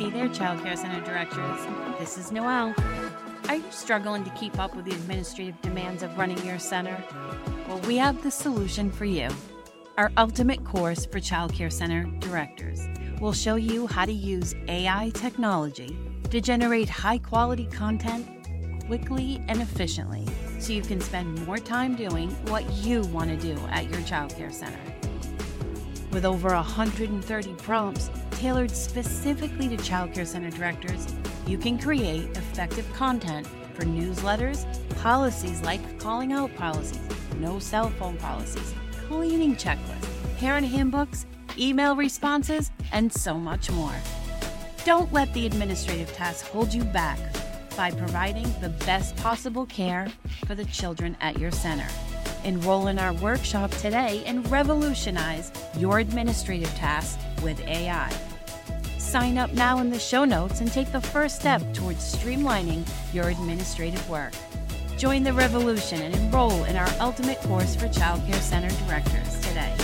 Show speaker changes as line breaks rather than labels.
Hey there, Child Care Center directors. This is Noelle. Are you struggling to keep up with the administrative demands of running your center? Well, we have the solution for you. Our ultimate course for Child Care Center directors will show you how to use AI technology to generate high quality content quickly and efficiently so you can spend more time doing what you want to do at your child care center. With over 130 prompts tailored specifically to child care center directors, you can create effective content for newsletters, policies like calling out policies, no cell phone policies, cleaning checklists, parent handbooks, email responses, and so much more. Don't let the administrative tasks hold you back by providing the best possible care for the children at your center. Enroll in our workshop today and revolutionize your administrative tasks with AI. Sign up now in the show notes and take the first step towards streamlining your administrative work. Join the revolution and enroll in our ultimate course for childcare center directors today.